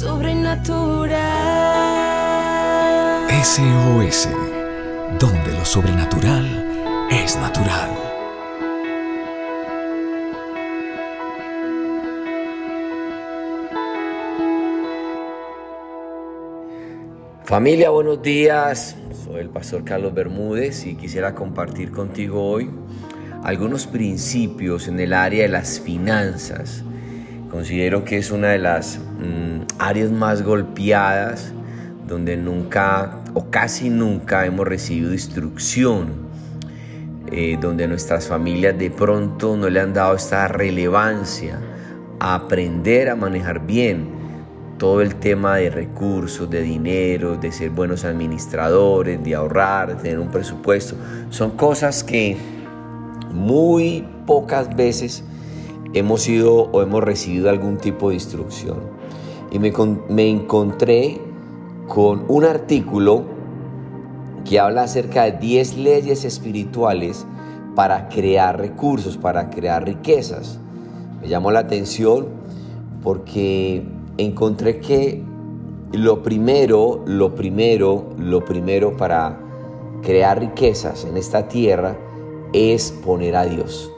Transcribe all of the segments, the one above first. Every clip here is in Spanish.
sobrenatural. SOS, donde lo sobrenatural es natural. Familia, buenos días. Soy el pastor Carlos Bermúdez y quisiera compartir contigo hoy algunos principios en el área de las finanzas. Considero que es una de las mm, áreas más golpeadas donde nunca o casi nunca hemos recibido instrucción, eh, donde nuestras familias de pronto no le han dado esta relevancia a aprender a manejar bien todo el tema de recursos, de dinero, de ser buenos administradores, de ahorrar, de tener un presupuesto, son cosas que muy pocas veces hemos ido o hemos recibido algún tipo de instrucción. Y me, me encontré con un artículo que habla acerca de 10 leyes espirituales para crear recursos, para crear riquezas. Me llamó la atención porque encontré que lo primero, lo primero, lo primero para crear riquezas en esta tierra es poner a Dios.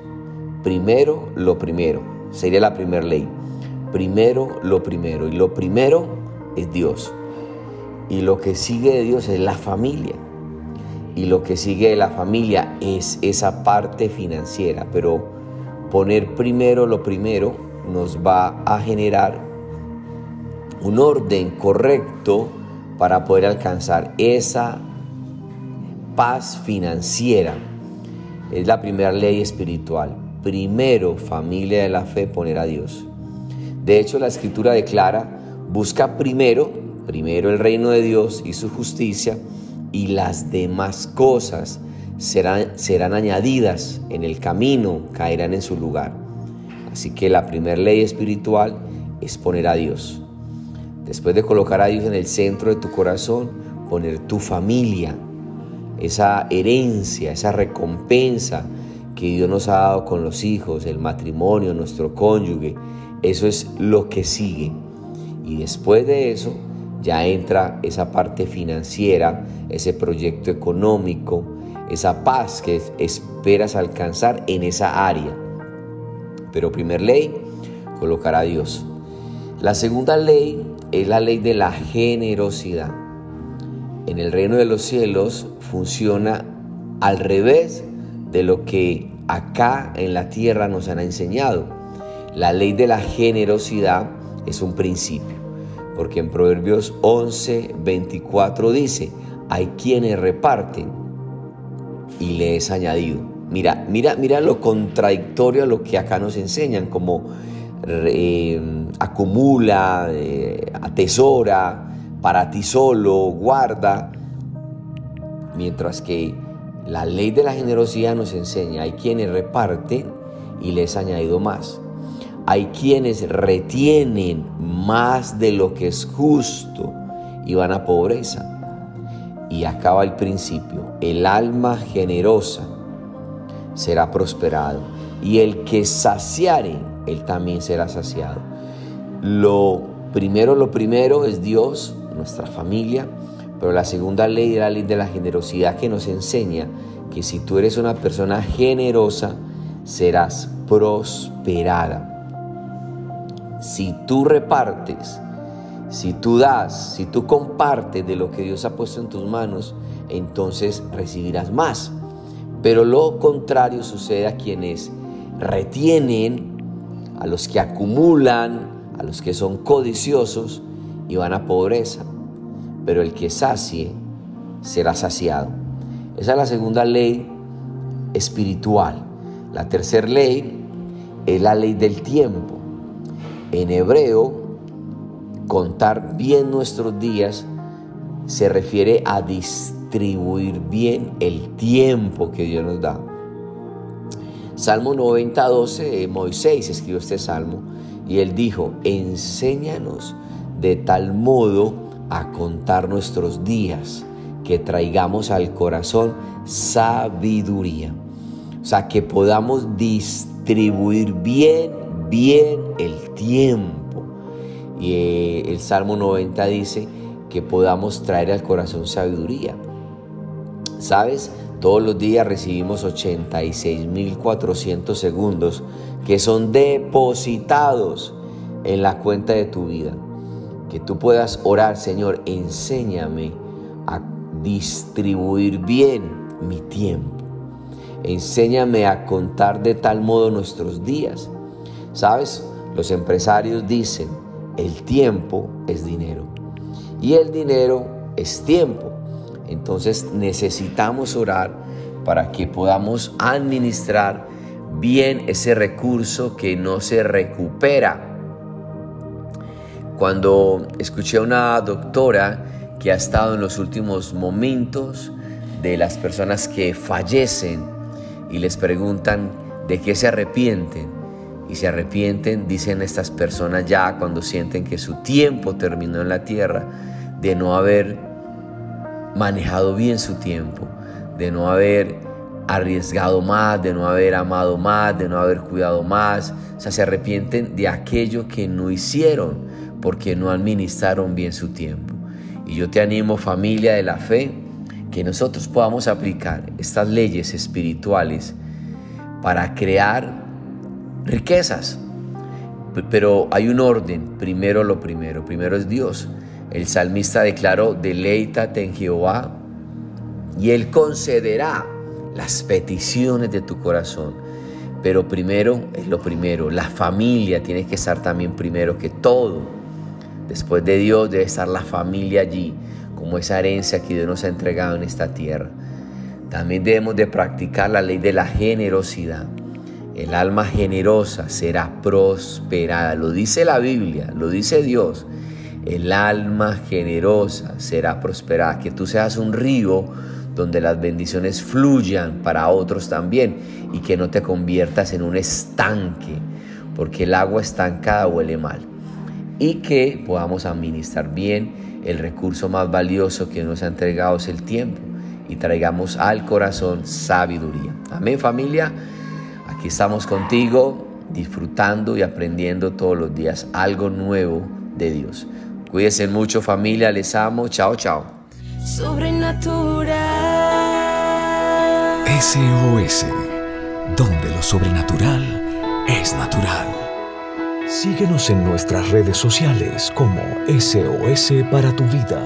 Primero, lo primero. Sería la primera ley. Primero, lo primero. Y lo primero es Dios. Y lo que sigue de Dios es la familia. Y lo que sigue de la familia es esa parte financiera. Pero poner primero lo primero nos va a generar un orden correcto para poder alcanzar esa paz financiera. Es la primera ley espiritual. Primero, familia de la fe, poner a Dios. De hecho, la escritura declara, busca primero, primero el reino de Dios y su justicia, y las demás cosas serán, serán añadidas en el camino, caerán en su lugar. Así que la primera ley espiritual es poner a Dios. Después de colocar a Dios en el centro de tu corazón, poner tu familia, esa herencia, esa recompensa que Dios nos ha dado con los hijos, el matrimonio, nuestro cónyuge, eso es lo que sigue. Y después de eso ya entra esa parte financiera, ese proyecto económico, esa paz que esperas alcanzar en esa área. Pero primer ley, colocar a Dios. La segunda ley es la ley de la generosidad. En el reino de los cielos funciona al revés de lo que acá en la tierra nos han enseñado. La ley de la generosidad es un principio, porque en Proverbios 11, 24 dice, hay quienes reparten y le es añadido. Mira, mira, mira lo contradictorio a lo que acá nos enseñan, como eh, acumula, eh, atesora, para ti solo, guarda. Mientras que la ley de la generosidad nos enseña, hay quienes reparten y les añadido más. Hay quienes retienen más de lo que es justo y van a pobreza. Y acaba el principio, el alma generosa será prosperado y el que saciare él también será saciado. Lo primero, lo primero es Dios, nuestra familia, pero la segunda ley es la ley de la generosidad que nos enseña que si tú eres una persona generosa, serás prosperada. Si tú repartes, si tú das, si tú compartes de lo que Dios ha puesto en tus manos, entonces recibirás más. Pero lo contrario sucede a quienes retienen a los que acumulan, a los que son codiciosos y van a pobreza. Pero el que sacie será saciado. Esa es la segunda ley espiritual. La tercera ley es la ley del tiempo. En hebreo, contar bien nuestros días se refiere a distribuir bien el tiempo que Dios nos da. Salmo 90, 12, Moisés escribió este salmo y él dijo, enséñanos de tal modo a contar nuestros días que traigamos al corazón sabiduría. O sea, que podamos distribuir bien, bien el tiempo. Y eh, el Salmo 90 dice que podamos traer al corazón sabiduría. ¿Sabes? Todos los días recibimos 86.400 segundos que son depositados en la cuenta de tu vida. Que tú puedas orar, Señor, enséñame a distribuir bien mi tiempo. Enséñame a contar de tal modo nuestros días. ¿Sabes? Los empresarios dicen, el tiempo es dinero. Y el dinero es tiempo. Entonces necesitamos orar para que podamos administrar bien ese recurso que no se recupera. Cuando escuché a una doctora que ha estado en los últimos momentos de las personas que fallecen y les preguntan de qué se arrepienten, y se arrepienten, dicen estas personas ya cuando sienten que su tiempo terminó en la tierra, de no haber manejado bien su tiempo, de no haber arriesgado más, de no haber amado más, de no haber cuidado más. O sea, se arrepienten de aquello que no hicieron porque no administraron bien su tiempo. Y yo te animo familia de la fe, que nosotros podamos aplicar estas leyes espirituales para crear riquezas. Pero hay un orden, primero lo primero, primero es Dios. El salmista declaró, deleítate en Jehová y Él concederá las peticiones de tu corazón. Pero primero es lo primero, la familia tiene que estar también primero que todo. Después de Dios debe estar la familia allí, como esa herencia que Dios nos ha entregado en esta tierra. También debemos de practicar la ley de la generosidad. El alma generosa será prosperada. Lo dice la Biblia, lo dice Dios el alma generosa será prosperada, que tú seas un río donde las bendiciones fluyan para otros también y que no te conviertas en un estanque, porque el agua estancada huele mal. Y que podamos administrar bien el recurso más valioso que nos ha entregado es el tiempo y traigamos al corazón sabiduría. Amén familia, aquí estamos contigo disfrutando y aprendiendo todos los días algo nuevo de Dios. Cuídense mucho familia, les amo, chao, chao. Sobrenatural. SOS, donde lo sobrenatural es natural. Síguenos en nuestras redes sociales como SOS para tu vida.